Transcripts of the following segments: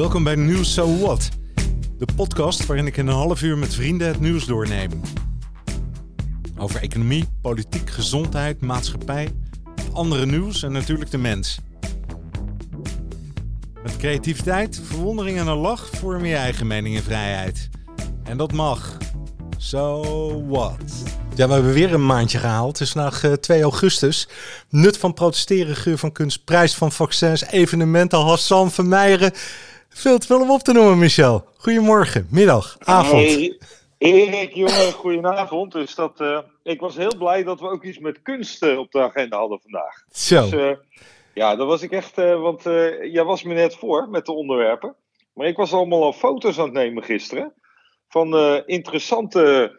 Welkom bij Nieuws So What, de podcast waarin ik in een half uur met vrienden het nieuws doorneem. Over economie, politiek, gezondheid, maatschappij, andere nieuws en natuurlijk de mens. Met creativiteit, verwondering en een lach vorm je eigen mening en vrijheid. En dat mag. So what? Ja, we hebben weer een maandje gehaald. Het is vandaag eh, 2 augustus. Nut van protesteren, geur van kunst, prijs van vaccins, evenementen, Hassan Vermeijeren. Veel te veel om op te noemen, Michel. Goedemorgen, middag, avond. Hey, Erik, jongen, goedenavond. Dus dat, eh, ik was heel blij dat we ook iets met kunst eh, op de agenda hadden vandaag. Zo, Dus eh, ja, dat was ik echt, want jij was me net voor met de onderwerpen. Maar ik was allemaal al foto's aan het nemen gisteren. Van interessante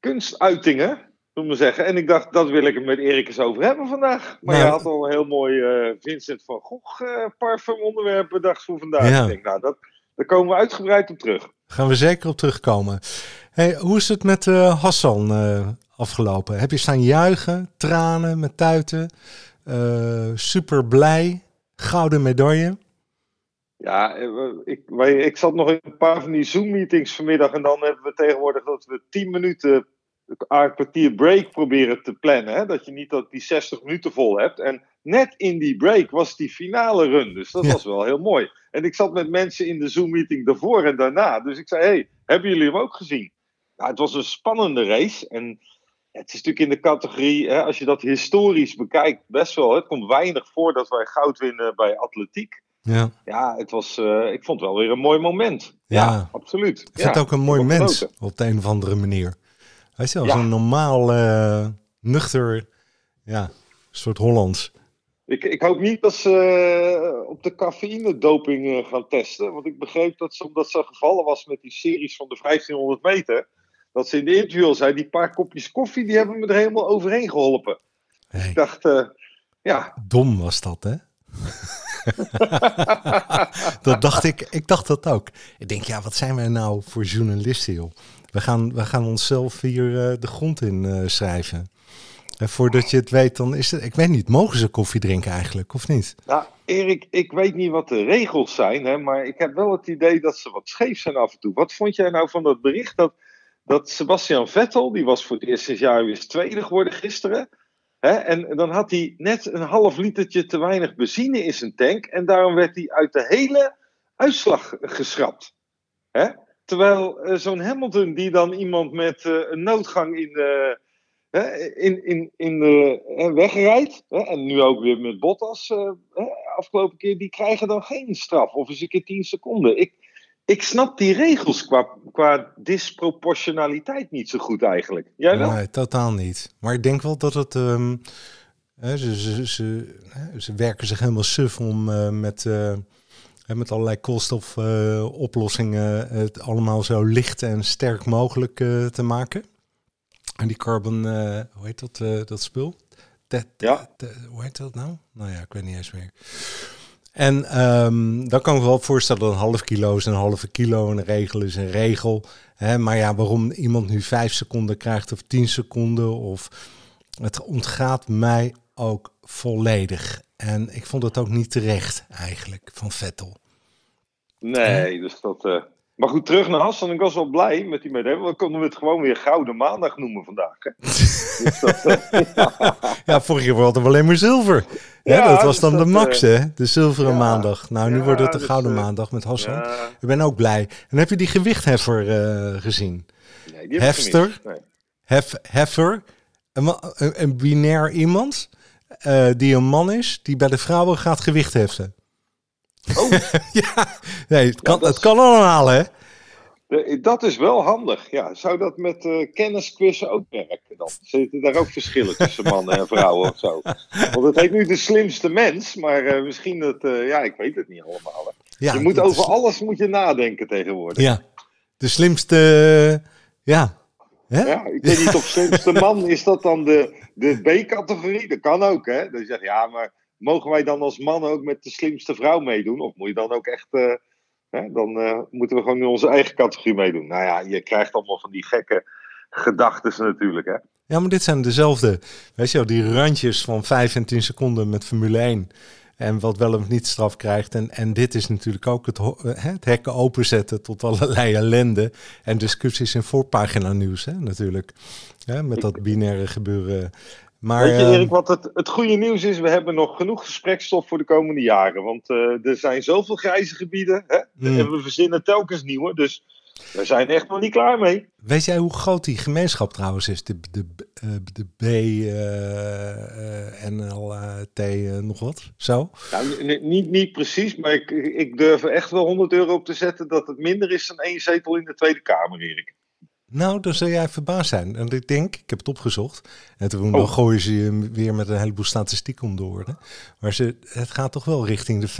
kunstuitingen, we zeggen. En ik dacht, dat wil ik het met Erik eens over hebben vandaag. Maar Nou, je had al een heel mooi eh, Vincent van Gogh eh, parfum onderwerp bedacht voor vandaag. Ja. Ik denk, nou, dat, daar komen we uitgebreid op terug. gaan we zeker op terugkomen. Hey, hoe is het met eh, Hassan afgelopen? Heb je staan juichen, tranen met tuiten? Super blij, gouden medaille. Ja, ik, wij, ik zat nog in een paar van die Zoom-meetings vanmiddag. En dan hebben we tegenwoordig dat we 10 minuten, een kwartier break proberen te plannen. Hè? Dat je niet dat die 60 minuten vol hebt. En net in die break was die finale run. Dus dat Ja. was wel heel mooi. En ik zat met mensen in de Zoom-meeting daarvoor en daarna. Dus ik zei: hey, hebben jullie hem ook gezien? Nou, het was een spannende race. En het is natuurlijk in de categorie, hè, als je dat historisch bekijkt, best wel. Het komt weinig voor dat wij goud winnen bij atletiek. Ja, Ja, het was, eh, ik vond het wel weer een mooi moment. Ja. absoluut. ik vind het ook een mooi mens genoten. op de een of andere manier. Hij is Ja. zo'n normaal, eh, nuchter, ja, soort Hollands. Ik, ik hoop niet dat ze eh, op de cafeïne-doping eh, gaan testen. Want ik begreep dat ze, omdat ze gevallen was met die series van de 1500 meter. Dat ze in de interview al zei: die paar kopjes koffie die hebben me er helemaal overheen geholpen. Hey, Ik dacht, ja, dom was dat, hè? dat dacht ik, ik dacht dat ook. Ik denk, ja, wat zijn wij nou voor journalisten, joh? We gaan, we gaan onszelf hier eh, de grond in eh, schrijven. En voordat je het weet, dan is het... Ik weet niet, mogen ze koffie drinken eigenlijk, of niet? Nou, Erik, ik weet niet wat de regels zijn, hè, maar ik heb wel het idee dat ze wat scheef zijn af en toe. Wat vond jij nou van dat bericht dat, dat Sebastian Vettel, die was voor het eerst sinds jaar weer tweede geworden gisteren, hè, en dan had hij net een half litertje te weinig benzine in zijn tank en daarom werd hij uit de hele uitslag geschrapt. Hè? Terwijl eh, zo'n Hamilton die dan iemand met eh, een noodgang in de in, in, in de wegrijdt. En nu ook weer met Bottas eh, afgelopen keer. Die krijgen dan geen straf. Of eens een keer 10 seconden. Ik, ik snap die regels qua, qua disproportionaliteit niet zo goed eigenlijk. Jij wel? Nee, totaal niet. Maar ik denk wel dat het... ehm, ze, ze, ze, ze werken zich helemaal suf om met, met allerlei koolstofoplossingen het allemaal zo licht en sterk mogelijk eh, te maken. En die carbon, eh, hoe heet dat, eh, dat spul? Te- Ja. te- hoe heet dat nou? Nou ja, ik weet niet eens meer. En ehm, dan kan ik me wel voorstellen dat een half kilo is een halve kilo. Een regel is een regel. Hè? Maar ja, waarom iemand nu vijf seconden krijgt of tien seconden. Of het ontgaat mij ook volledig. En ik vond het ook niet terecht eigenlijk van Vettel. Nee, dus dat. eh, Maar goed, terug naar Hassan. Ik was wel blij met die. Want dan konden we het gewoon weer Gouden Maandag noemen vandaag. Hè? dus dat, eh, Ja, vorig jaar hadden we alleen maar zilver. Ja, Ja, dat was dus dan de dat, max, eh, hè? De zilveren ja. maandag. Nou, nu Ja, wordt het de dus, gouden eh, maandag met Hassan. Ik ben ook blij. En heb je die gewichtheffer eh, gezien? nee, die heb ik Hefster? Nee. Hef, heffer, een, een binair iemand eh, die een man is, die bij de vrouwen gaat gewicht heffen. Oh, ja, nee, het kan, dat het kan allemaal, hè? Dat is wel handig. Ja, zou dat met eh kennisquizzen ook werken dan? Zitten daar ook verschillen tussen mannen en vrouwen of zo? Want het heet nu de slimste mens, maar eh, misschien dat, ja, ik weet het niet allemaal. hè. Ja, je moet over is- alles moet je nadenken tegenwoordig. Ja, de slimste, ja. Hè? Ja, ik weet niet of slimste man, is dat dan de, de B-categorie? Dat kan ook, hè? Dan zeg je, ja, maar mogen wij dan als man ook met de slimste vrouw meedoen? Of moet je dan ook echt, eh, hè, dan eh, moeten we gewoon in onze eigen categorie meedoen? Nou ja, je krijgt allemaal van die gekke gedachten natuurlijk, hè? Ja, maar dit zijn dezelfde, weet je wel, die randjes van 5 en 10 seconden met Formule 1. En wat wel of niet straf krijgt. En, en dit is natuurlijk ook het, het hekken openzetten tot allerlei ellende. En discussies in voorpagina nieuws hè, natuurlijk. Ja, met dat binaire gebeuren. Maar, Weet je Erik, wat het, het goede nieuws is? We hebben nog genoeg gesprekstof voor de komende jaren. Want uh, er zijn zoveel grijze gebieden. Hè? Mm. En we verzinnen telkens nieuwe. Dus we zijn echt nog niet klaar mee. Weet jij hoe groot die gemeenschap trouwens is? De, de, de B, uh, NL, T, nog wat? Zo? Nou, niet, niet precies, maar ik, ik durf er echt wel 100 euro op te zetten dat het minder is dan één zetel in de Tweede Kamer, Erik. Nou, dan zul jij verbaasd zijn. En ik denk, ik heb het opgezocht. En toen oh. gooien ze je weer met een heleboel statistiek om de oren. Maar ze, het gaat toch wel richting de 5%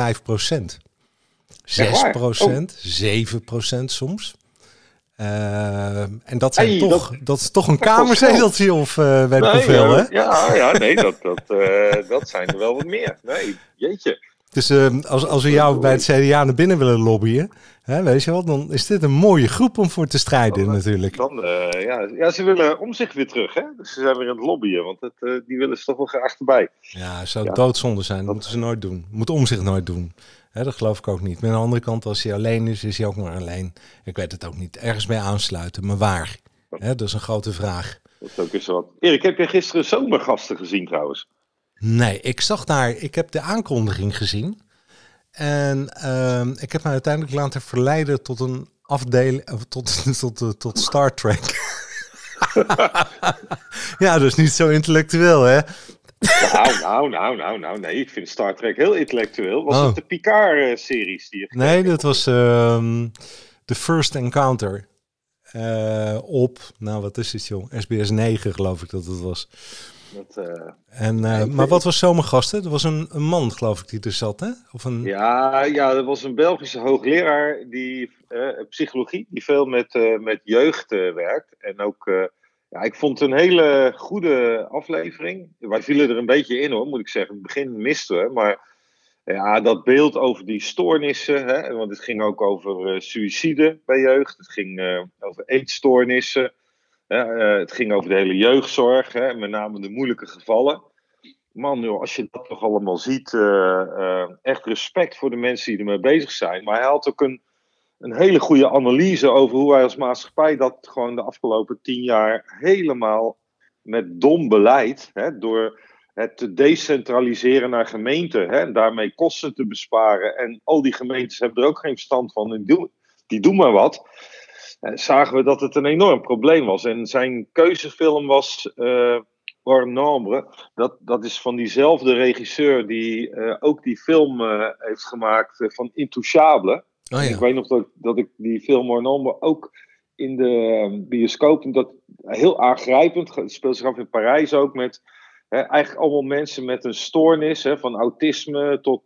6 procent, 7 procent soms. Uh, en dat, zijn toch, dat, dat, is toch een kamerzeteltje of uh, weet ik hoeveel, hè? Ja, ja, nee, dat, dat, uh, dat zijn er wel wat meer. Nee, jeetje. Dus als, als we jou bij het CDA naar binnen willen lobbyen, hè, weet je wel, dan is dit een mooie groep om voor te strijden dan, natuurlijk. Dan, ja, ja, ze willen om zich weer terug, hè? Dus ze zijn weer aan het lobbyen, want het, die willen ze toch wel graag erbij. Ja, zou ja. doodzonde zijn, dat moeten ze nooit doen. Moet om zich nooit doen dat geloof ik ook niet. Maar aan de andere kant, als hij alleen is, is hij ook maar alleen. Ik weet het ook niet. Ergens bij aansluiten, maar waar? dat is een grote vraag. Dat is ook eens wat. Erik, heb je gisteren zomergasten gezien trouwens? Nee, ik zag daar, ik heb de aankondiging gezien. En uh, ik heb me uiteindelijk laten verleiden tot een afdeling, tot, tot, tot, tot Star Trek. ja, dus niet zo intellectueel, hè? Nou, nou, nou, nou, nou, nee. Ik vind Star Trek heel intellectueel. Was oh. het de Picard-series die je Nee, dat was um, The First Encounter. Uh, op, nou wat is het joh, SBS 9 geloof ik dat het was. Dat, uh, en, uh, maar wat was zomergasten? Er was een, een, man geloof ik die er zat hè? Of een... Ja, ja, er was een Belgische hoogleraar die psychologie, die veel met, met jeugd werkt. En ook ja, ik vond het een hele goede aflevering. Wij vielen er een beetje in hoor, moet ik zeggen. In het begin misten we, maar ja, dat beeld over die stoornissen, hè, want het ging ook over uh, suïcide bij jeugd, het ging uh, over eetstoornissen, uh, het ging over de hele jeugdzorg, hè, met name de moeilijke gevallen. Man, joh, als je dat toch allemaal ziet, echt respect voor de mensen die ermee bezig zijn. Maar hij had ook een, een hele goede analyse over hoe wij als maatschappij dat gewoon de afgelopen tien jaar helemaal met dom beleid, hè, door het te decentraliseren naar gemeenten hè, en daarmee kosten te besparen. En al die gemeentes hebben er ook geen verstand van die, doen maar wat. Eh, zagen we dat het een enorm probleem was. En zijn keuzefilm was uh, Nombre. Dat, dat is van diezelfde regisseur die uh, ook die film heeft gemaakt van Intouchable. Oh, ja. Ik weet nog dat, dat ik die film Ornombe ook in de ehm, bioscoop, dat heel aangrijpend, het speelt zich af in Parijs ook, met hè, eigenlijk allemaal mensen met een stoornis, hè, van autisme tot,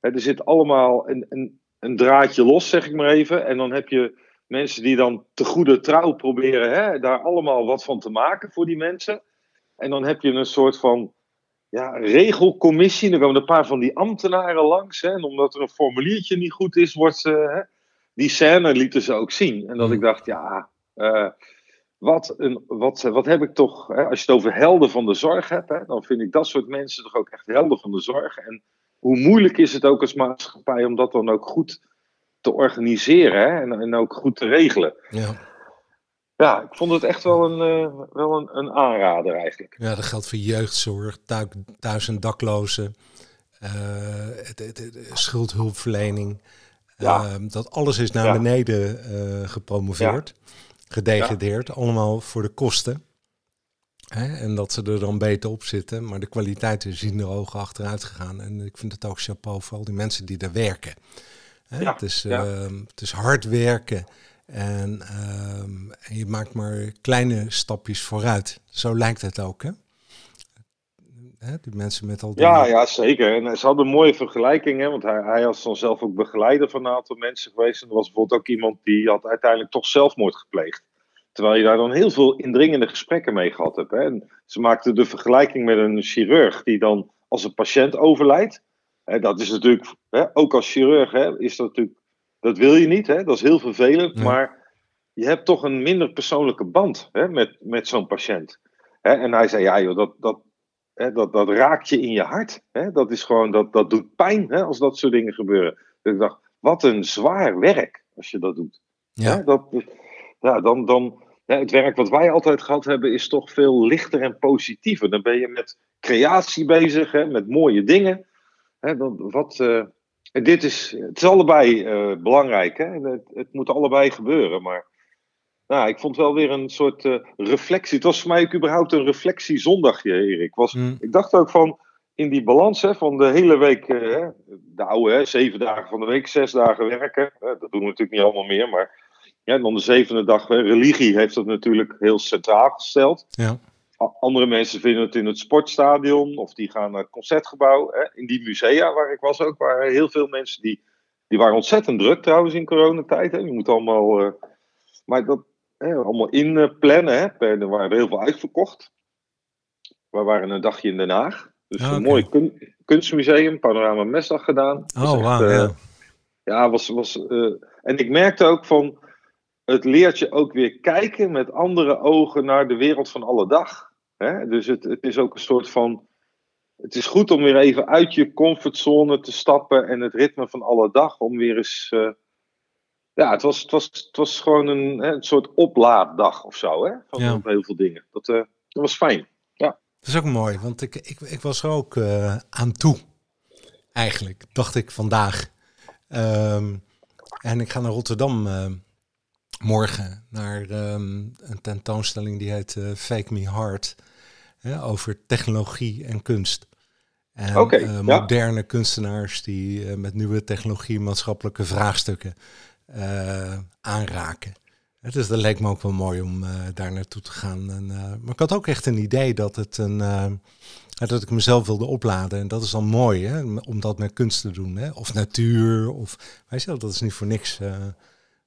hè, er zit allemaal een, een, een draadje los, zeg ik maar even, en dan heb je mensen die dan te goede trouw proberen hè, daar allemaal wat van te maken voor die mensen. En dan heb je een soort van ja, regelcommissie. Er komen een paar van die ambtenaren langs. Hè, en omdat er een formuliertje niet goed is, wordt ze. Hè, die scène lieten ze ook zien. En dat mm. ik dacht, ja, uh, wat, een, wat, wat heb ik toch. Hè, als je het over helden van de zorg hebt, hè, dan vind ik dat soort mensen toch ook echt helden van de zorg. En hoe moeilijk is het ook als maatschappij om dat dan ook goed te organiseren hè, en, en ook goed te regelen. Ja. Ja, ik vond het echt wel een, uh, wel een, een, aanrader eigenlijk. Ja, dat geldt voor jeugdzorg, thuis- en daklozen, uh, het, het, schuldhulpverlening. Ja. Uh, dat alles is naar beneden gepromoveerd, ja. gedegradeerd, allemaal voor de kosten. Hè? En dat ze er dan beter op zitten, maar de kwaliteiten zien er hoog achteruit gegaan. En ik vind het ook chapeau voor al die mensen die daar werken. Hè? Het, is, ehm, het is hard werken. En, um, en, je maakt maar kleine stapjes vooruit. Zo lijkt het ook, hè? hè? Die mensen met al die... Ja, ja, zeker. En ze hadden een mooie vergelijking, hè? want hij, hij was dan zelf ook begeleider van een aantal mensen geweest. En er was bijvoorbeeld ook iemand die had uiteindelijk toch zelfmoord gepleegd. Terwijl je daar dan heel veel indringende gesprekken mee gehad hebt. Hè? En ze maakten de vergelijking met een chirurg die dan als een patiënt overlijdt. Dat is natuurlijk, hè, ook als chirurg, hè, is dat natuurlijk dat wil je niet, hè? dat is heel vervelend, maar je hebt toch een minder persoonlijke band hè, met, met zo'n patiënt. Hè? En hij zei, ja joh, dat, dat, hè, dat, dat raakt je in je hart. Hè? Dat is gewoon, dat, dat doet pijn hè, als dat soort dingen gebeuren. Dus ik dacht, wat een zwaar werk als je dat doet. Ja. Hè, dat, ja, dan, dan, ja, het werk wat wij altijd gehad hebben is toch veel lichter en positiever. Dan ben je met creatie bezig, hè, met mooie dingen. Hè, dan, wat, eh, en dit is, het is allebei eh, belangrijk. Hè? Het, het moet allebei gebeuren. Maar nou, ik vond wel weer een soort eh, reflectie. Het was voor mij ook überhaupt een reflectiezondagje, Erik. Was, Mm. Ik dacht ook van, in die balans hè, van de hele week, eh, de oude, hè, zeven dagen van de week, zes dagen werken. Dat doen we natuurlijk niet allemaal meer, maar ja, dan de zevende dag, religie heeft dat natuurlijk heel centraal gesteld. Ja. Andere mensen vinden het in het sportstadion of die gaan naar het concertgebouw. Hè. In die musea waar ik was ook, waren heel veel mensen die, die waren ontzettend druk trouwens in coronatijd. Hè. Je moet allemaal, eh, maar dat hè, allemaal inplannen. Hè. Er waren heel veel uitverkocht. We waren een dagje in Den Haag. Dus Ah, een mooi kun- kunstmuseum, panorama mesdag gedaan. Was Oh, echt, eh, ja. ja, was. was eh, en ik merkte ook van. Het leert je ook weer kijken met andere ogen naar de wereld van alle dag. Hè? Dus het, het is ook een soort van. Het is goed om weer even uit je comfortzone te stappen en het ritme van alle dag. Om weer eens. eh, ja, het was, het, was, het was gewoon een, hè, een soort oplaaddag of zo. Hè? Van Ja. heel veel dingen. Dat, eh, dat was fijn. Dat is ook mooi, want ik, ik, ik was er ook eh, aan toe. Eigenlijk, dacht ik vandaag. Ehm, en ik ga naar Rotterdam morgen naar ehm, een tentoonstelling die heet Fake Me Hard. Hè, over technologie en kunst. En eh, ja. moderne kunstenaars die eh, met nieuwe technologie maatschappelijke vraagstukken eh, aanraken. Het dus dat leek me ook wel mooi om daar naartoe te gaan. En, maar ik had ook echt een idee dat, het een, dat ik mezelf wilde opladen. En dat is dan mooi, hè, om dat met kunst te doen. Hè? Of natuur, of weet je dat is niet voor niks. hè,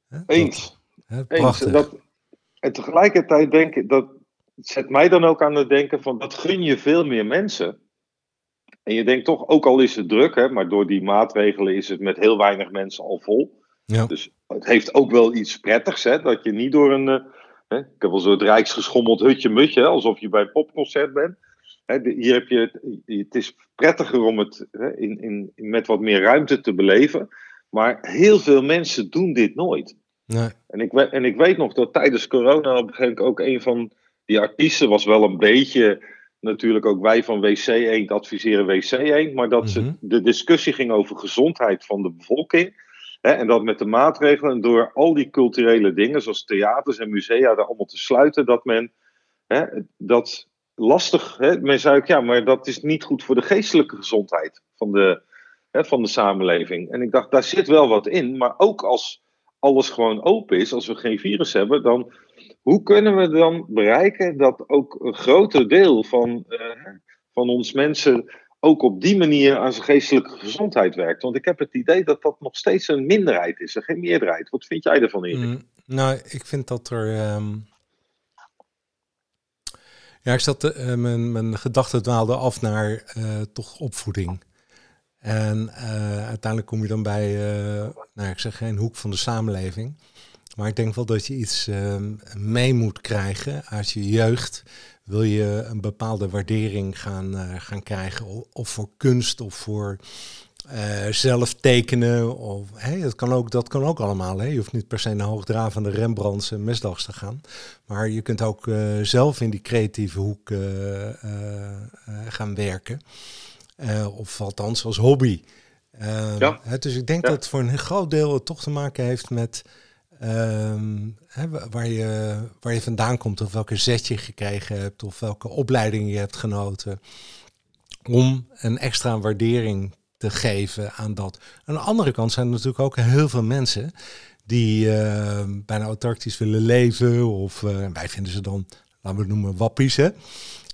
dat- Eens. Eens. Dat, en tegelijkertijd denk ik, dat zet mij dan ook aan het denken van dat gun je veel meer mensen. En je denkt toch, ook al is het druk, hè, maar door die maatregelen is het met heel weinig mensen al vol. ja. Dus het heeft ook wel iets prettigs, hè, dat je niet door een, eh, hè, ik heb wel zo'n rijksgeschommeld hutje-mutje, alsof je bij een popconcert bent. Hè, de- hier heb je, het, het is prettiger om het hè, in, in, met wat meer ruimte te beleven. Maar heel veel mensen doen dit nooit. Nee. En ik, en ik weet nog dat tijdens corona op een gegeven moment ook een van die artiesten was wel een beetje, natuurlijk ook wij van WC Eend adviseren WC Eend, maar dat Mhm. ze, de discussie ging over gezondheid van de bevolking. Hè, en dat met de maatregelen en door al die culturele dingen, zoals theaters en musea, daar allemaal te sluiten, dat men hè, dat lastig, hè, men zei ook ja, maar dat is niet goed voor de geestelijke gezondheid van de, hè, van de samenleving. En ik dacht, daar zit wel wat in, maar ook als alles gewoon open is, als we geen virus hebben, dan hoe kunnen we dan bereiken dat ook een groter deel van, eh, van ons mensen ook op die manier aan zijn geestelijke gezondheid werkt? Want ik heb het idee dat dat nog steeds een minderheid is en geen meerderheid. Wat vind jij ervan, Erik? Mm, nou, ik vind dat er. ehm, Ja, ik zat. eh, mijn, mijn gedachten dwaalden af naar eh, toch opvoeding. En eh, uiteindelijk kom je dan bij, eh, nou, ik zeg geen hoek van de samenleving. Maar ik denk wel dat je iets ehm, mee moet krijgen uit je jeugd. Wil je een bepaalde waardering gaan, eh, gaan krijgen, of voor kunst of voor eh, zelf tekenen. Of, hè, dat, kan ook, dat kan ook allemaal. Hè. Je hoeft niet per se naar hoogdravende Rembrandts en Mesdags te gaan. Maar je kunt ook zelf in die creatieve hoek gaan werken. Eh, of althans als hobby. Eh, Ja. hè, dus ik denk Ja. dat het voor een groot deel het toch te maken heeft met ehm, hè, wa- waar, je, waar je vandaan komt, of welke zet je gekregen hebt, of welke opleiding je hebt genoten. Om een extra waardering te geven aan dat. Aan de andere kant zijn er natuurlijk ook heel veel mensen die eh, bijna autarkisch willen leven. Of eh, wij vinden ze dan, laten we het noemen, wappies. Hè?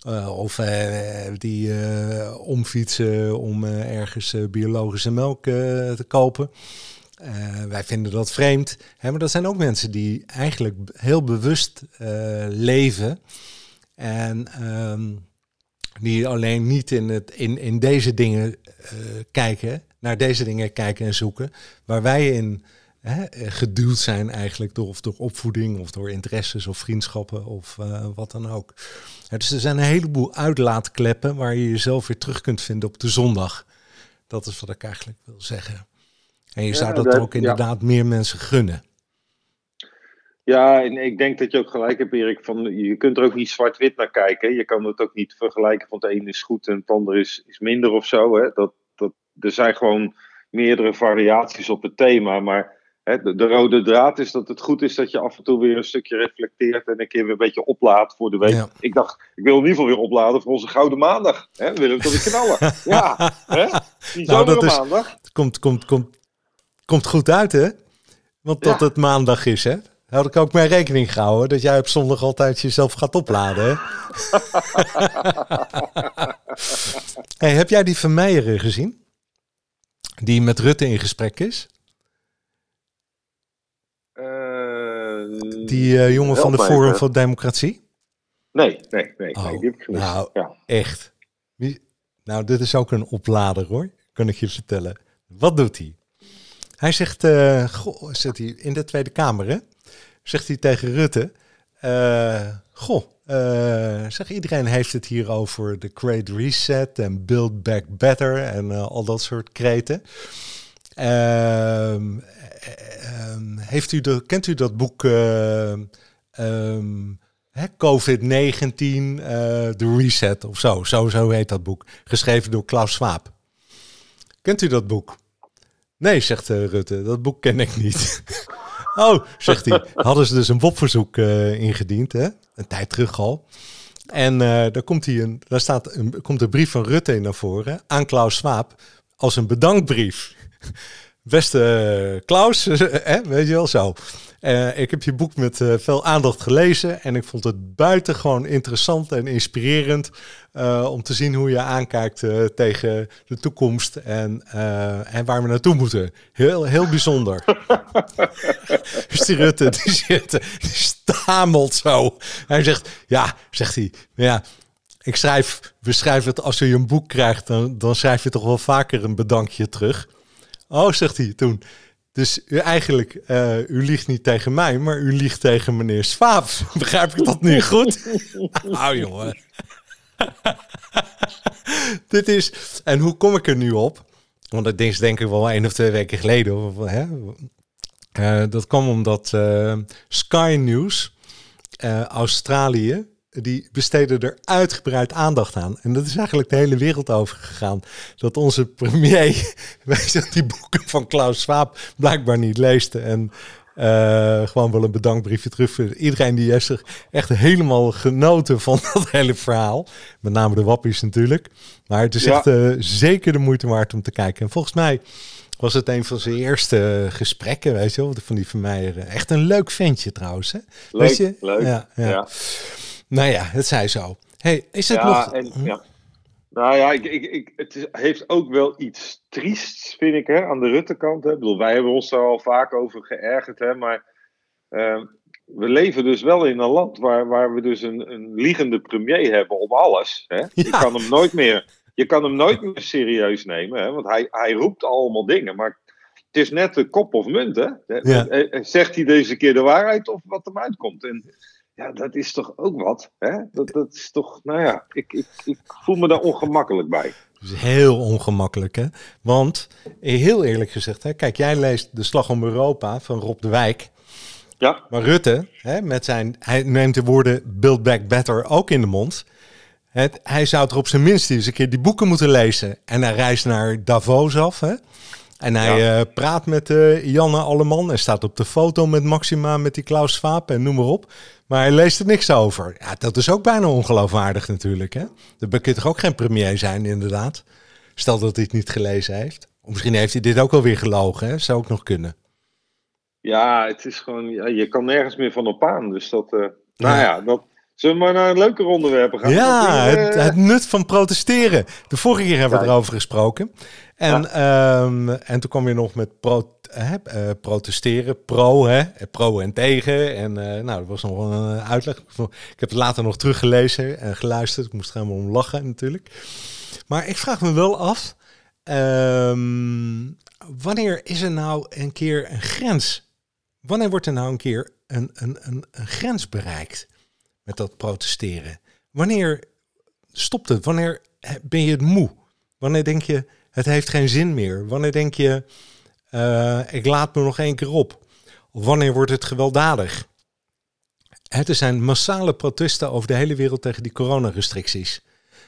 Eh, of eh, die eh, omfietsen om ergens biologische melk te kopen. Wij vinden dat vreemd. Hè? Maar dat zijn ook mensen die eigenlijk heel bewust leven. En ehm, die alleen niet in, het, in, in deze dingen kijken, naar deze dingen kijken en zoeken. Waar wij in hè, geduwd zijn eigenlijk door, of door opvoeding of door interesses of vriendschappen of uh, wat dan ook. dus er zijn een heleboel uitlaatkleppen waar je jezelf weer terug kunt vinden op de zondag. Dat is wat ik eigenlijk wil zeggen. En je zou dat, ook inderdaad meer mensen gunnen. Ja, en ik denk dat je ook gelijk hebt, Erik. Van, je kunt er ook niet zwart-wit naar kijken. Je kan het ook niet vergelijken van het ene is goed en het andere is, is minder of zo. Hè. Dat, dat, er zijn gewoon meerdere variaties op het thema. Maar de, de, rode draad is dat het goed is dat je af en toe weer een stukje reflecteert en een keer weer een beetje oplaadt voor de week. Ik dacht, ik wil in ieder geval weer opladen voor onze Gouden Maandag. Hè. We willen toch weer knallen. ja, hè? die nou, dat is, maandag. Komt, komt, komt, komt goed uit, hè? Want dat het maandag is, hè? had ik ook mee rekening gehouden dat jij op zondag altijd jezelf gaat opladen. hey, heb jij die Vermeijeren gezien? Die met Rutte in gesprek is? Uh, die uh, jongen van de Forum voor Democratie? Nee, nee, nee, oh, nee die heb ik gemist. Nou, ja. echt. Nou, dit is ook een oplader hoor, kan ik je vertellen. Wat doet hij? Hij zegt, uh, goh, zit hij in de Tweede Kamer, hè? zegt hij tegen Rutte. Uh, goh, uh, zeg, iedereen heeft het hier over de Great Reset en Build Back Better en al dat soort kreten. Uh, heeft u de, kent u dat boek um, COVID-19, The Reset of zo? zo? Zo heet dat boek. Geschreven door Klaus Schwab. Kent u dat boek? Nee, zegt Rutte, dat boek ken ik niet. Oh, zegt hij. Hadden ze dus een WOP-verzoek uh, ingediend, hè? een tijd terug al. En uh, daar, komt hij een, daar staat een, komt een brief van Rutte naar voren aan Klaus Schwab als een bedankbrief. Beste uh, Klaus, weet je wel zo. Uh, ik heb je boek met uh, veel aandacht gelezen en ik vond het buitengewoon interessant en inspirerend uh, om te zien hoe je aankijkt tegen de toekomst en, en waar we naartoe moeten. Heel, heel bijzonder. dus die Rutte, die, zit, die stamelt zo. Hij zegt, ja, zegt hij, ja, ik schrijf, we schrijven het als je een boek krijgt, dan, dan schrijf je toch wel vaker een bedankje terug. Oh, zegt hij toen. Dus u eigenlijk, uh, u liegt niet tegen mij, maar u liegt tegen meneer Swaap. Begrijp ik dat nu goed? nou jongen. Dit is, en hoe kom ik er nu op? Want dat is denk ik wel één of twee weken geleden. Of, hè? Uh, dat kwam omdat Sky News, Australië, die besteden er uitgebreid aandacht aan. En dat is eigenlijk de hele wereld over gegaan. Dat onze premier wij die boeken van Klaus Schwab blijkbaar niet leest. En uh, gewoon wel een bedankbriefje terug. Iedereen die heeft zich echt helemaal genoten van dat hele verhaal. Met name de wappies natuurlijk. Maar het is echt uh, zeker de moeite waard om te kijken. En volgens mij was het een van zijn eerste gesprekken, weet je wel, van die van mij. Echt een leuk ventje trouwens, hè? Leuk, weet je? leuk. Ja, ja. ja. Nou ja, het zij zo. Hey, is het ja, nog... En, hm? ja. Nou ja, ik, ik, ik, het is, heeft ook wel iets triests, vind ik, hè, aan de Rutte-kant. Ik bedoel, wij hebben ons daar al vaak over geërgerd, hè, maar uh, we leven dus wel in een land waar, waar we dus een, een liegende premier hebben op alles. Hè. Ja. Je, kan hem nooit meer, je kan hem nooit meer serieus nemen, hè, want hij, hij roept allemaal dingen, maar het is net de kop of munt. Hè. Ja. Eh, eh, zegt hij deze keer de waarheid of wat hem uitkomt? En, ja, dat is toch ook wat. Hè? Dat, dat is toch, nou ja, ik, ik, ik voel me daar ongemakkelijk bij. is heel ongemakkelijk, hè? Want, heel eerlijk gezegd, hè, kijk, jij leest De Slag om Europa van Rob de Wijk. Ja. Maar Rutte, hè, met zijn, hij neemt de woorden Build Back Better ook in de mond. Het, hij zou er op zijn minst eens een keer die boeken moeten lezen. En hij reist naar Davos af, hè? En hij uh, praat met uh, Janne Alleman en staat op de foto met Maxima, met die Klaus Schwab en noem maar op. Maar hij leest er niks over. Ja, dat is ook bijna ongeloofwaardig natuurlijk. Hè? Kun je toch ook geen premier zijn, inderdaad. Stel dat hij het niet gelezen heeft. Of misschien heeft hij dit ook alweer gelogen, hè? Zou ook nog kunnen. Ja, het is gewoon, ja, je kan nergens meer van op aan. Dus dat, uh, nou ja, dat, Zullen we maar naar een leuke onderwerpen gaan? Ja, het, het, nut van protesteren. De vorige keer hebben we erover gesproken. En, ja. um, en toen kwam je nog met pro, uh, protesteren, pro, hè, pro en tegen. En uh, nou, dat was nog een uitleg. Ik heb het later nog teruggelezen en geluisterd. Ik moest er helemaal om lachen natuurlijk. Maar ik vraag me wel af, um, wanneer is er nou een keer een grens wanneer wordt er nou een keer een, een, een, een grens bereikt met dat protesteren? Wanneer stopt het? Wanneer ben je het moe? Wanneer denk je, het heeft geen zin meer? Wanneer denk je, uh, ik laat me nog één keer op? Of wanneer wordt het gewelddadig? Het, er zijn massale protesten over de hele wereld tegen die coronarestricties.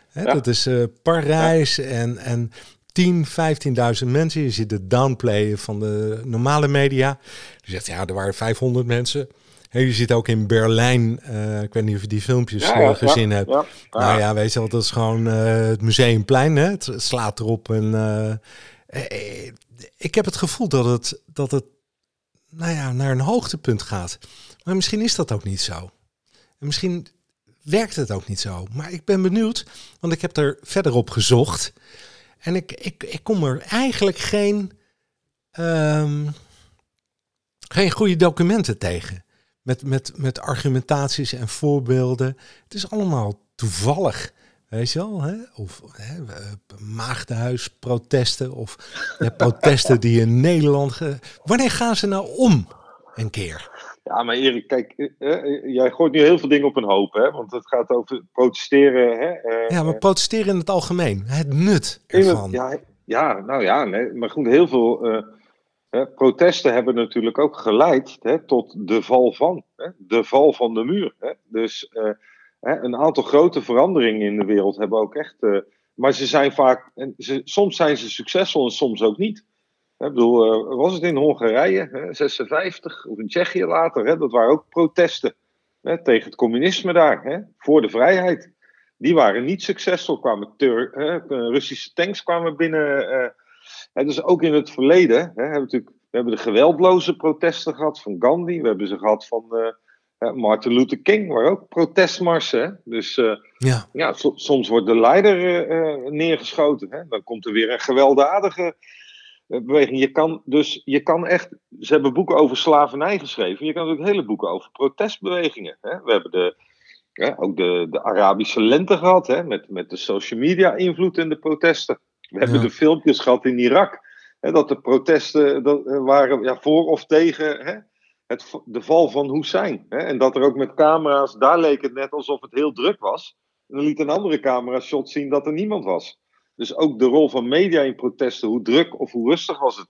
Hè, Dat is uh, Parijs en, en 10, 15.000 mensen. Je ziet de downplayen van de normale media. Je zegt, ja, er waren 500 mensen. Je ziet ook in Berlijn, uh, ik weet niet of je die filmpjes ja, ja, gezien hebt. Nou ja, weet je wel, dat is gewoon uh, het museumplein. Hè? Het slaat erop. En, uh, ik heb het gevoel dat het, dat het nou ja, naar een hoogtepunt gaat. Maar misschien is dat ook niet zo. En misschien werkt het ook niet zo. Maar ik ben benieuwd, want ik heb er verder op gezocht. En ik, ik, ik kom er eigenlijk geen, um, geen goede documenten tegen. Met, met, met argumentaties en voorbeelden. Het is allemaal toevallig. Weet je wel? Hè? Of hè, maagdenhuisprotesten. Of hè, protesten die in Nederland. Wanneer gaan ze nou om? Een keer. Ja, maar Erik, kijk, eh, eh, jij gooit nu heel veel dingen op een hoop, hè? Want het gaat over protesteren. Hè? Eh, ja, maar protesteren in het algemeen. Het nut ervan. ja, ja, nou ja, nee, maar goed, heel veel protesten hebben natuurlijk ook geleid hè, tot de val van. Hè? De val van de muur. Dus een aantal grote veranderingen in de wereld hebben ook echt. maar ze zijn vaak. Ze, soms zijn ze succesvol en soms ook niet. Ik bedoel, uh, was het in Hongarije, hè, 56, of in Tsjechië later, dat waren ook protesten tegen het communisme daar, voor de vrijheid. Die waren niet succesvol, kwamen Russische tanks kwamen binnen. Uh, dus ook in het verleden hè, hebben we natuurlijk, we hebben de geweldloze protesten gehad van Gandhi, we hebben ze gehad van uh, Martin Luther King, maar ook protestmarsen. Hè. Dus ja. Ja, soms wordt de leider neergeschoten, hè. dan komt er weer een gewelddadige eh, beweging. Je kan dus, je kan echt, ze hebben boeken over slavernij geschreven. Je kan ook hele boeken over protestbewegingen. Hè? We hebben de, ook de, de Arabische lente gehad, hè? Met, met de social media invloed in de protesten. We hebben de filmpjes gehad in Irak. Hè, dat de protesten dat, eh, waren ja, voor of tegen hè, het, de val van Hussein. Hè? En dat er ook met camera's, daar leek het net alsof het heel druk was. En dan liet een andere camera shot zien dat er niemand was. Dus ook de rol van media in protesten, hoe druk of hoe rustig was het.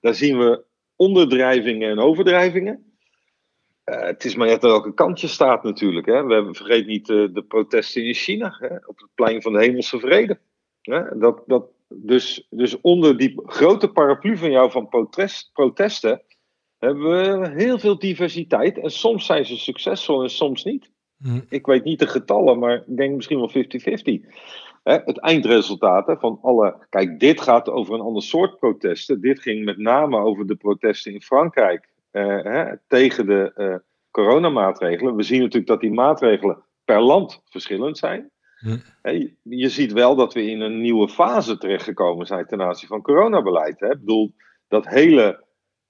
Daar zien we onderdrijvingen en overdrijvingen. Uh, het is maar net aan welke kant je staat natuurlijk. Hè. We hebben, vergeet niet uh, de protesten in China, hè, op het plein van de hemelse vrede. Hè. Dat, dat, dus, dus onder die grote paraplu van jou van protest, protesten hebben we heel veel diversiteit. En soms zijn ze succesvol en soms niet. Hm. Ik weet niet de getallen, maar ik denk misschien wel 50-50 het eindresultaat van alle. Kijk, dit gaat over een ander soort protesten. Dit ging met name over de protesten in Frankrijk eh, hè, tegen de uh, coronamaatregelen. We zien natuurlijk dat die maatregelen per land verschillend zijn. Je ziet wel dat we in een nieuwe fase terechtgekomen zijn ten aanzien van coronabeleid. Hè. Ik bedoel, dat hele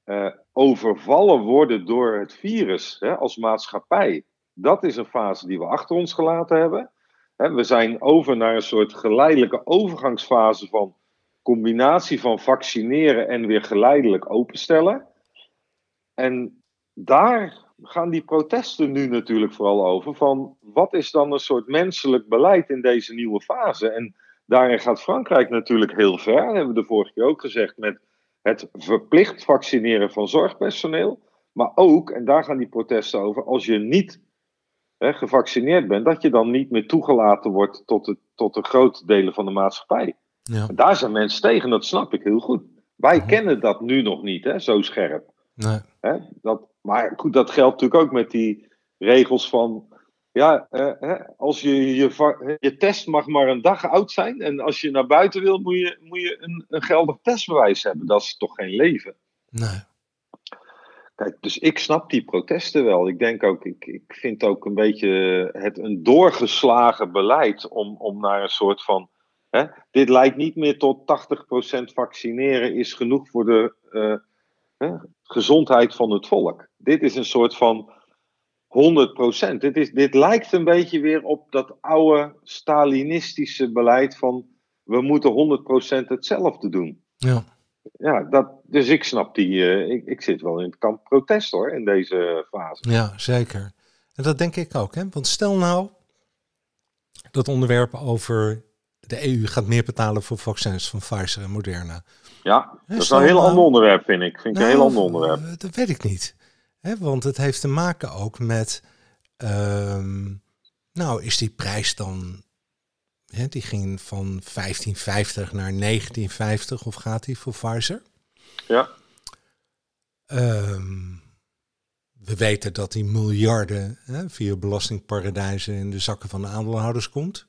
uh, overvallen worden door het virus hè, als maatschappij. Dat is een fase die we achter ons gelaten hebben we zijn over naar een soort geleidelijke overgangsfase van combinatie van vaccineren en weer geleidelijk openstellen. En daar gaan die protesten nu natuurlijk vooral over. Van wat is dan een soort menselijk beleid in deze nieuwe fase? En daarin gaat Frankrijk natuurlijk heel ver. Dat hebben we de vorige keer ook gezegd met het verplicht vaccineren van zorgpersoneel. Maar ook, en daar gaan die protesten over, als je niet hè, gevaccineerd bent, dat je dan niet meer toegelaten wordt tot de, tot de grote delen van de maatschappij. Ja. Daar zijn mensen tegen, dat snap ik heel goed. Wij mhm. kennen dat nu nog niet, hè, zo scherp. Nee. Hè, dat, maar goed, dat geldt natuurlijk ook met die regels van. Ja, eh, als je, je, je test mag maar een dag oud zijn. En als je naar buiten wil, moet je, moet je een, een geldig testbewijs hebben. Dat is toch geen leven? Nee. Kijk, dus ik snap die protesten wel. Ik denk ook, ik, ik vind ook een beetje het een doorgeslagen beleid om, om naar een soort van. Hè, dit lijkt niet meer tot 80% vaccineren is genoeg voor de uh, gezondheid van het volk. Dit is een soort van 100%. Dit, is, dit lijkt een beetje weer op dat oude Stalinistische beleid van we moeten 100% hetzelfde doen. Ja. ja, dat, dus ik snap die. ik, ik zit wel in het kamp protest hoor, in deze fase. Ja, zeker. En dat denk ik ook. Hè? Want stel nou dat onderwerp over de EU gaat meer betalen voor vaccins van Pfizer en Moderna. Ja, dat is een heel ander onderwerp, vind ik. Vind ik een heel nou, ander onderwerp. Dat weet ik niet. Want het heeft te maken ook met. Ehm, nou, is die prijs dan. Die ging van 1550 naar 1950 of gaat die voor Pfizer? Ja. Um, we weten dat die miljarden via belastingparadijzen in de zakken van de aandeelhouders komt.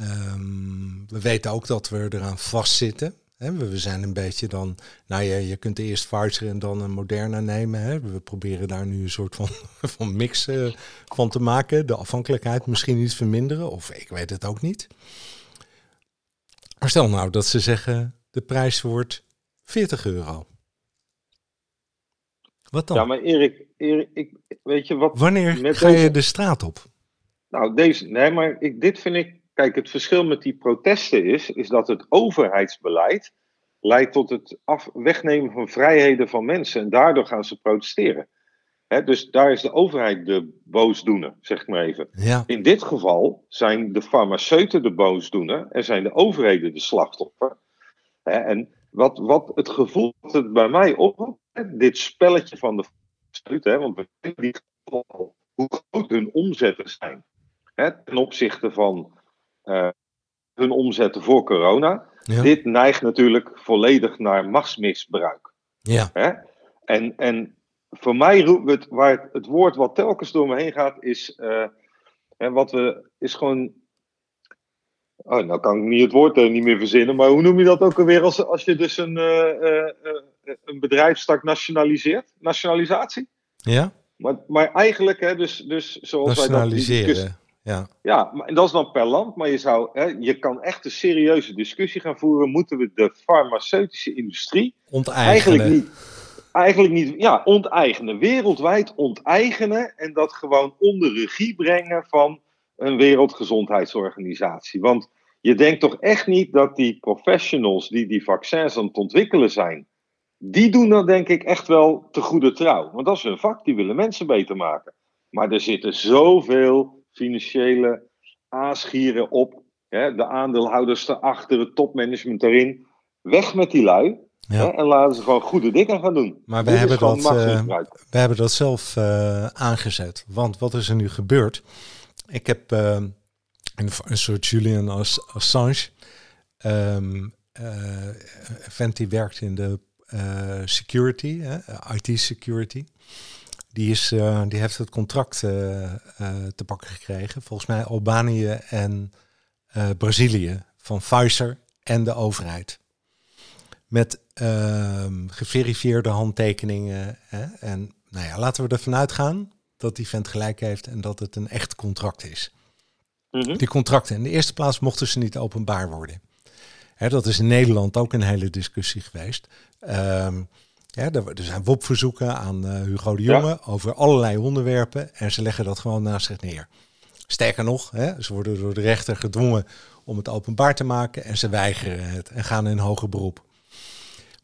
Um, we weten ook dat we eraan vastzitten. Hè. We zijn een beetje dan, nou ja, je kunt eerst Pfizer en dan een Moderna nemen. Hè. We proberen daar nu een soort van, van mix uh, van te maken. De afhankelijkheid misschien iets verminderen, of ik weet het ook niet. Maar stel nou dat ze zeggen, de prijs wordt 40 euro. Wat dan? Ja, maar Erik, Erik ik, weet je wat... Wanneer ga je de straat op? Nou, deze, nee, maar ik, dit vind ik... Kijk, het verschil met die protesten is, is dat het overheidsbeleid leidt tot het af, wegnemen van vrijheden van mensen. En daardoor gaan ze protesteren. dus daar is de overheid de boosdoener, zeg ik maar even. Ja. In dit geval zijn de farmaceuten de boosdoener en zijn de overheden de slachtoffer. en wat, wat het gevoel dat het bij mij oproept, dit spelletje van de hè, want we weten niet hoe groot hun omzetten zijn ten opzichte van hun omzetten voor corona. Dit neigt natuurlijk volledig naar machtsmisbruik. Ja. Hè? En, en voor mij roept het, waar het, het woord wat telkens door me heen gaat, is, uh, hè, wat we, is gewoon Oh, nou kan ik niet het woord uh, niet meer verzinnen, maar hoe noem je dat ook alweer als, als je dus een, uh, een bedrijfstak nationaliseert? Nationalisatie? Ja. Maar, maar eigenlijk, hè, dus, dus zoals Nationaliseren, wij dat, ja. Ja, maar, en dat is dan per land, maar je, zou, hè, je kan echt een serieuze discussie gaan voeren. Moeten we de farmaceutische industrie onteigenen? Eigenlijk niet, eigenlijk niet, ja, onteigenen. Wereldwijd onteigenen en dat gewoon onder regie brengen van een wereldgezondheidsorganisatie. Want je denkt toch echt niet dat die professionals die die vaccins aan het ontwikkelen zijn, die doen dan denk ik echt wel te goede trouw. Want dat is hun vak, die willen mensen beter maken. Maar er zitten zoveel financiële aasgieren op. Hè, de aandeelhouders erachter, het topmanagement erin. Weg met die lui. Hè, en laten ze gewoon goede dingen gaan doen. Maar we hebben, dat, uh, we hebben dat zelf uh, aangezet. Want wat is er nu gebeurd? Ik heb uh, een, een, soort Julian Assange. Um, vent die werkt in de security, IT security. Die, is, uh, die heeft het contract te pakken gekregen. Volgens mij Albanië en Brazilië. Van Pfizer en de overheid. Met ehm, geverifieerde handtekeningen. Hè? En nou ja, laten we ervan uitgaan dat die vent gelijk heeft en dat het een echt contract is. Mhm. Die contracten in de eerste plaats mochten ze niet openbaar worden. Hè, dat is in Nederland ook een hele discussie geweest. Um, ja, er, zijn WOP-verzoeken aan uh, Hugo de Jonge over allerlei onderwerpen en ze leggen dat gewoon naast zich neer. Sterker nog, hè, ze worden door de rechter gedwongen om het openbaar te maken en ze weigeren het en gaan in hoger beroep.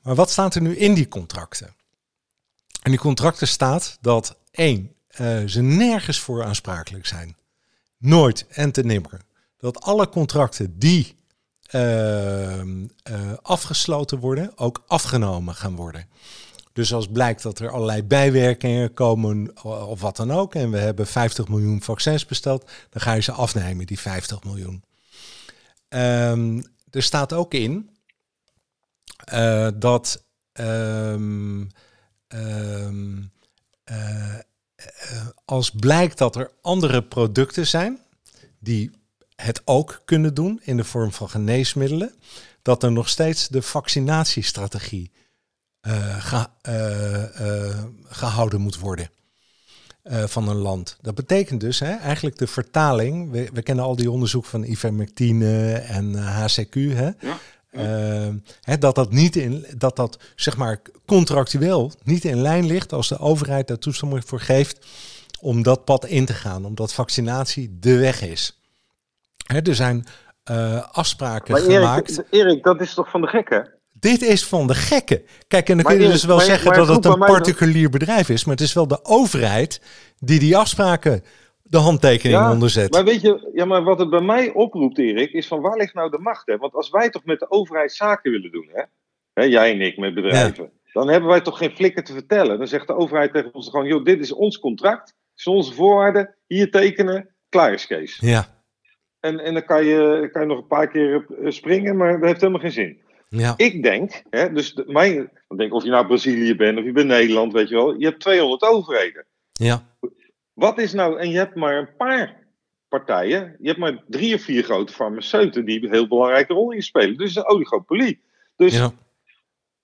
Maar wat staat er nu in die contracten? In die contracten staat dat één, uh, ze nergens voor aansprakelijk zijn. Nooit en te nimmer. Dat alle contracten die uh, uh, afgesloten worden, ook afgenomen gaan worden. Dus als blijkt dat er allerlei bijwerkingen komen of wat dan ook, en we hebben 50 miljoen vaccins besteld, dan ga je ze afnemen, die 50 miljoen. Um, er staat ook in uh, dat um, um, uh, als blijkt dat er andere producten zijn die het ook kunnen doen in de vorm van geneesmiddelen, dat er nog steeds de vaccinatiestrategie ga, uh, gehouden moet worden. van een land. Dat betekent dus hè, eigenlijk de vertaling. We, we kennen al die onderzoek van ivermectine en HCQ. Hè? Ja. Uh, dat dat niet in dat dat zeg maar contractueel niet in lijn ligt als de overheid daar toestemming voor geeft om dat pad in te gaan, omdat vaccinatie de weg is. Hè, er zijn uh, afspraken maar gemaakt. Erik, Erik, dat is toch van de gekken? Dit is van de gekken. Kijk, en dan Maar kun je dus wel maar- zeggen maar dat het een particulier bedrijf is, maar het is wel de overheid die die afspraken de handtekening Ja, onderzet. Maar weet je, ja, maar wat het bij mij oproept, Erik, is van waar ligt nou de macht? Hè? Want als wij toch met de overheid zaken willen doen, hè? Hè, jij en ik met bedrijven, dan hebben wij toch geen flikker te vertellen. Dan zegt de overheid tegen ons gewoon, joh, dit is ons contract, dit zijn onze voorwaarden, hier tekenen, klaar is Kees. Ja, En, en dan kan je, kan je nog een paar keer eh, springen, maar dat heeft helemaal geen zin. Ja, Ik denk, hè, dus de, mijn, ik denk of je nou Brazilië bent of je bent Nederland, weet je wel, je hebt 200 overheden. ja, Wat is nou, en je hebt maar een paar partijen, je hebt maar drie of vier grote farmaceuten die een heel belangrijke rol in spelen. Dus een oligopolie. Dus ja.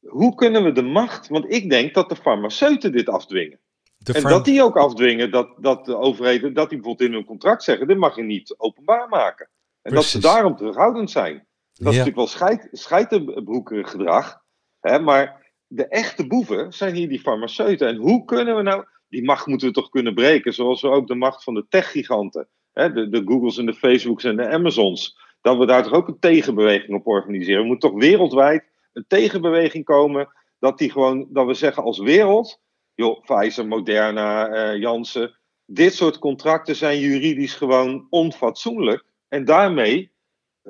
hoe kunnen we de macht, want ik denk dat de farmaceuten dit afdwingen. De en dat die ook afdwingen dat, dat de overheden, dat die bijvoorbeeld in hun contract zeggen, dit mag je niet openbaar maken. En dat ze daarom terughoudend zijn. Dat is Ja. natuurlijk wel scheid, scheitenbroekerig gedrag. Hè, maar de echte boeven zijn hier die farmaceuten. En hoe kunnen we nou... Die macht moeten we toch kunnen breken. Zoals we ook de macht van de techgiganten. Hè, de, de Googles en de Facebooks en de Amazons. Dat we daar toch ook een tegenbeweging op organiseren. We moeten toch wereldwijd een tegenbeweging komen. Dat, die gewoon, dat we zeggen als wereld... Joh, Pfizer, Moderna, eh, Janssen... Dit soort contracten zijn juridisch gewoon onfatsoenlijk. En daarmee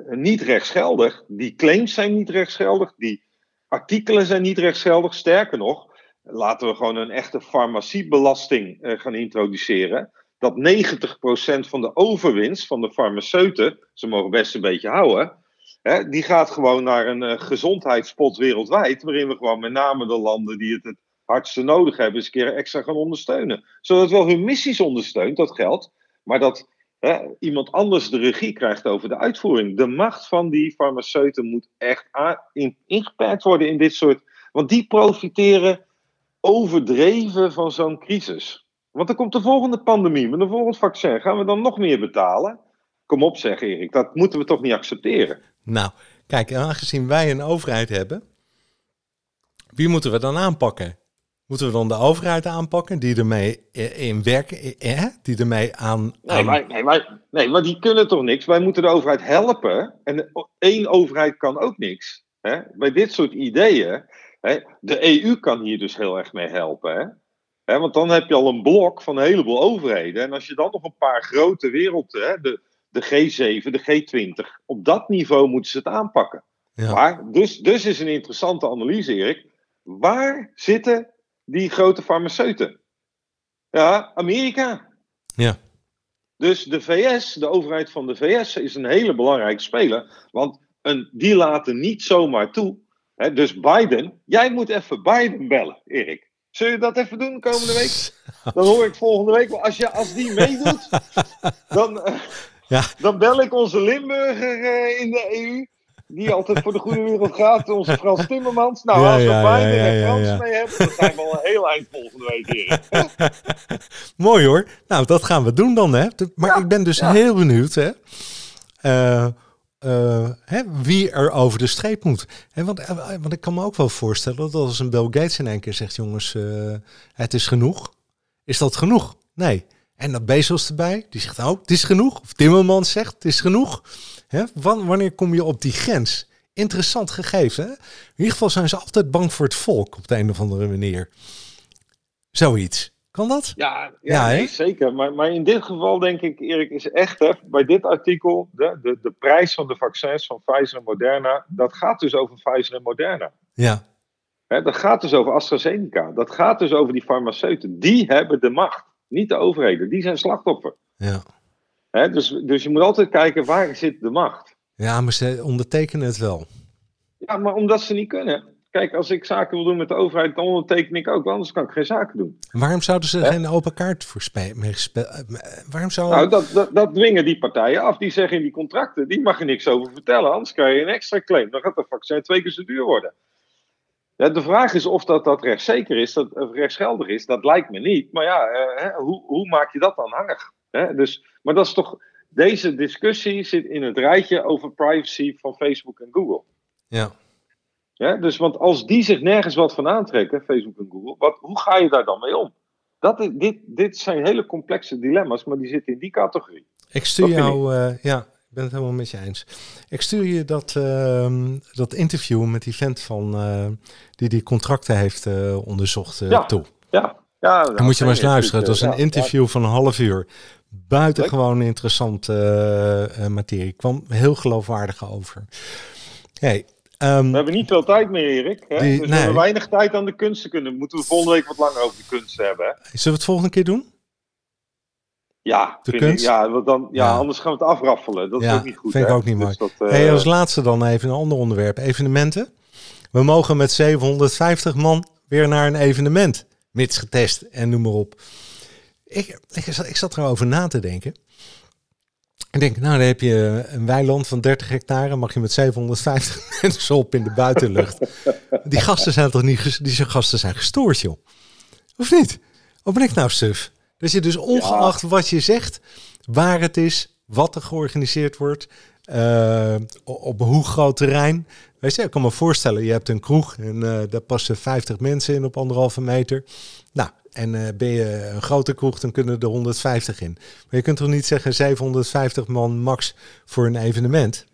niet rechtsgeldig. Die claims zijn niet rechtsgeldig. Die artikelen zijn niet rechtsgeldig. Sterker nog, laten we gewoon een echte farmaciebelasting eh, gaan introduceren. Dat 90% van de overwinst van de farmaceuten, ze mogen best een beetje houden, hè, die gaat gewoon naar een eh, gezondheidspot wereldwijd. Waarin we gewoon met name de landen die het het hardste nodig hebben, eens een keer extra gaan ondersteunen. Zodat wel hun missies ondersteunt, dat geld. Maar dat iemand anders de regie krijgt over de uitvoering. De macht van die farmaceuten moet echt in- ingeperkt worden in dit soort. Want die profiteren overdreven van zo'n crisis. Want dan komt de volgende pandemie met een volgend vaccin. Gaan we dan nog meer betalen? Kom op, zeg Erik. Dat moeten we toch niet accepteren? Nou, kijk, aangezien wij een overheid hebben, wie moeten we dan aanpakken? Moeten we dan de overheid aanpakken die ermee eh, in werken, eh, die ermee aan... Nee, aan- nee, nee, maar die kunnen toch niks? Wij moeten de overheid helpen. En één overheid kan ook niks. Hè? Bij dit soort ideeën. Hè? De EU kan hier dus heel erg mee helpen. Hè? Want dan heb je al een blok van een heleboel overheden. En als je dan nog een paar grote werelden, de, de G7, de G20, op dat niveau moeten ze het aanpakken. Ja. Maar, dus, dus is een interessante analyse, Erik. Waar zitten die grote farmaceuten? Ja, Amerika. Ja. Dus de VS, de overheid van de VS, is een hele belangrijke speler. Want een, die laten niet zomaar toe. Hè, dus Biden, jij moet even Biden bellen, Erik. Zul je dat even doen komende week? Dan hoor ik volgende week. Als, je, als die meedoet, dan, eh, Ja. dan bel ik onze Limburger eh, in de EU. Die altijd voor de goede wereld gaat. Onze Frans Timmermans. Nou, Ja, als we ja, Biden ja, en Frans mee hebben, dan zijn we al een heel eind volgende week, Erik. Mooi hoor. Nou, dat gaan we doen dan, hè. Maar ik ben dus heel benieuwd, hè. Eh, eh, hè, wie er over de streep moet. Hè, want, eh, want ik kan me ook wel voorstellen dat als een Bill Gates in één keer zegt... jongens, het is genoeg. Is dat genoeg? Nee. En dat Bezos erbij, die zegt ook, het is genoeg. Of Timmermans zegt, het is genoeg. Wanneer kom je op die grens? Interessant gegeven, hè? In ieder geval zijn ze altijd bang voor het volk op de een of andere manier. Zoiets. Kan dat? Ja, ja, Ja, hè? nee, zeker. Maar, maar in dit geval denk ik, Erik, is echt hè, bij dit artikel de, de, de prijs van de vaccins van Pfizer en Moderna, dat gaat dus over Pfizer en Moderna. Ja. Hè, dat gaat dus over AstraZeneca. Dat gaat dus over die farmaceuten. Die hebben de macht, niet de overheden. Die zijn slachtoffer. Ja. Hè, dus, dus je moet altijd kijken waar zit de macht. Ja, maar ze ondertekenen het wel. Ja, maar omdat ze niet kunnen. Kijk, als ik zaken wil doen met de overheid, dan onderteken ik ook. Anders kan ik geen zaken doen. Waarom zouden ze geen open kaart voor spe- mee gespe- eh, Waarom zou... Nou, dat, dat, dat dwingen die partijen af. Die zeggen in die contracten, die mag je niks over vertellen. Anders krijg je een extra claim. Dan gaat het vaccin twee keer zo duur worden. Ja, de vraag is of dat, dat rechtszeker is, dat, of rechtsgeldig is. Dat lijkt me niet. Maar ja, eh, hoe, hoe maak je dat aanhangig? Hè? Dus, maar dat is toch... Deze discussie zit in het rijtje over privacy van Facebook en Google. Ja. Ja, dus, want als die zich nergens wat van aantrekken, Facebook en Google, wat, hoe ga je daar dan mee om? Dat is, dit, dit zijn hele complexe dilemma's, maar die zitten in die categorie. Ik stuur jou... eh, ja, Ik ben het helemaal met je eens. Ik stuur je dat, ehm, dat interview met die vent van, eh, die die contracten heeft eh, onderzocht eh, Ja. toe. Ja, ja Dan moet je maar eens luisteren. Dat is een interview van een half uur. Buitengewoon interessante materie. kwam heel geloofwaardig over. Hey, ehm, We hebben niet veel tijd meer, Erik. Hè? Die- dus we hebben weinig tijd aan de kunsten kunnen. Moeten we volgende week wat langer over de kunsten hebben. Hè? zullen we het volgende keer doen? Ja, De vind kunst? Ik, ja, dan, ja, Ja. anders gaan we het afraffelen. Dat is ook niet goed. vind ik hè? ook niet Dus dat, eh, hey, als laatste dan even een ander onderwerp. Evenementen. We mogen met 750 man weer naar een evenement. Mits getest en noem maar op. Ik, ik, zat, ik zat erover na te denken. Ik denk, nou dan heb je een weiland van 30 hectare. Mag je met 750 mensen op in de buitenlucht. Die gasten zijn toch niet... Die gasten zijn gestoord, joh. Of niet? Of ben ik nou suf? Dat je dus ongeacht wat je zegt, waar het is, wat er georganiseerd wordt, eh, op hoe groot terrein. Weet je, ik kan me voorstellen, je hebt een kroeg en eh, daar passen 50 mensen in op anderhalve meter. Nou, en eh, ben je een grote kroeg, dan kunnen er 150 in. Maar je kunt toch niet zeggen 750 man max voor een evenement?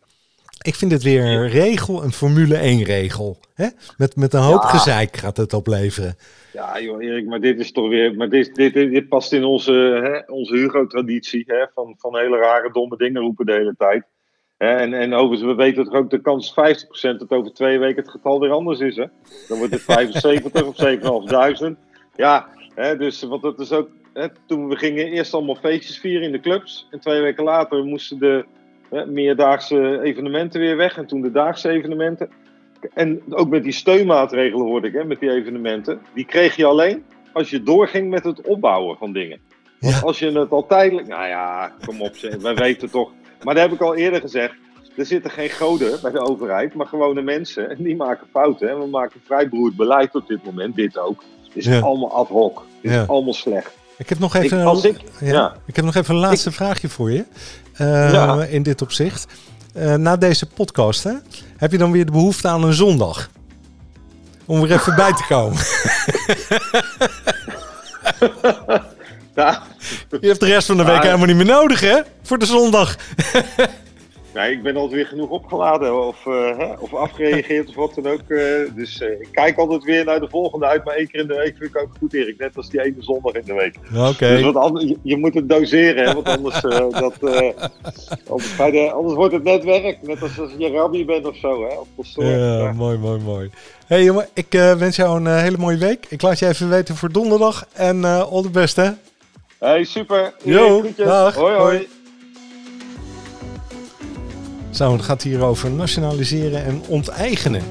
Ik vind het weer een regel, een Formule 1 regel. Hè? Met, met een hoop Ja. gezeik gaat het opleveren. Ja, joh, Erik, maar dit is toch weer. Maar dit, dit, dit, dit past in onze, hè, onze Hugo-traditie. Hè, van, van hele rare, domme dingen roepen de hele tijd. Hè, en, en overigens, we weten toch ook de kans 50% dat over twee weken het getal weer anders is. Hè? Dan wordt het 75 of 7500. Ja, hè, dus want dat is ook. Hè, toen we gingen eerst allemaal feestjes vieren in de clubs. En twee weken later moesten de hè, meerdaagse evenementen weer weg. En toen de daagse evenementen. En ook met die steunmaatregelen hoorde ik, hè, met die evenementen. Die kreeg je alleen als je doorging met het opbouwen van dingen. Want Ja. als je het al tijdelijk. Nou ja, kom op, wij weten toch. Maar dat heb ik al eerder gezegd. Er zitten geen goden bij de overheid, maar gewone mensen. En die maken fouten. En we maken vrijbroerd beleid op dit moment. Dit ook. Het is Ja. allemaal ad hoc. Het Ja. is allemaal slecht. Ik heb nog even, Ik- als ik- ja, ja. ik heb nog even een laatste vraagje voor je. Eh, Ja. In dit opzicht. Eh, na deze podcast, hè, heb je dan weer de behoefte aan een zondag? Om weer even bij te komen. Ja, Je hebt de rest van de week helemaal niet meer nodig, hè? Voor de zondag. Nee, ik ben altijd weer genoeg opgeladen of, eh, of afgereageerd of wat dan ook. eh, dus eh, ik kijk altijd weer naar de volgende uit. Maar één keer in de week vind ik ook goed, Erik. Net als die ene zondag in de week. Oké. Dus wat anders, je, moet het doseren, hè, want anders, dat, anders, anders wordt het net werk. Net als als je rabbi bent of zo. Hè, pastoor. Ja, mooi, mooi, mooi. hey, jongen, ik wens jou een hele mooie week. Ik laat je even weten voor donderdag. En eh all the best, hè? Hey, super. Yo, dag. Hoi, hoi. Hoi. Zo, het gaat hier over nationaliseren en onteigenen.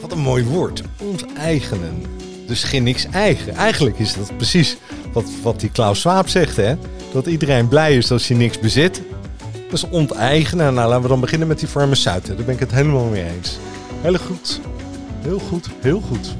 Wat een mooi woord. Onteigenen. Dus geen niks eigen. Eigenlijk is dat precies wat, wat die Klaus Schwab zegt, hè? Dat iedereen blij is als je niks bezit. Dat is onteigenen. Nou, laten we dan beginnen met die farmaceuten. Daar ben ik het helemaal mee eens. Heel goed. Heel goed. Heel goed.